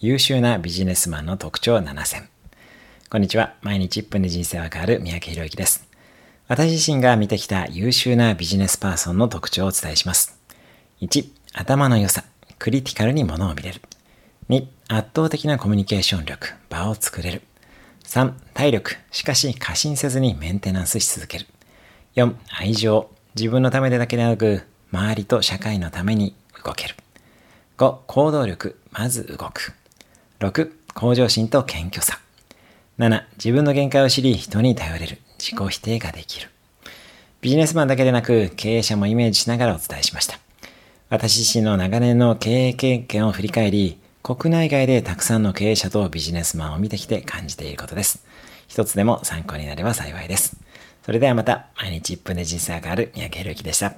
優秀なビジネスマンの特徴7選。こんにちは。毎日1分で人生は変わる三宅宏之です。私自身が見てきた優秀なビジネスパーソンの特徴をお伝えします。1、頭の良さ。クリティカルに物を見れる。2、圧倒的なコミュニケーション力。場を作れる。3、体力。しかし過信せずにメンテナンスし続ける。4、愛情。自分のためでだけでなく、周りと社会のために動ける。5、行動力。まず動く。6、向上心と謙虚さ。7、自分の限界を知り、人に頼れる。自己否定ができる。ビジネスマンだけでなく、経営者もイメージしながらお伝えしました。私自身の長年の経営経験を振り返り、国内外でたくさんの経営者とビジネスマンを見てきて感じていることです。一つでも参考になれば幸いです。それではまた、毎日1分で人生が変わる三宅宏之でした。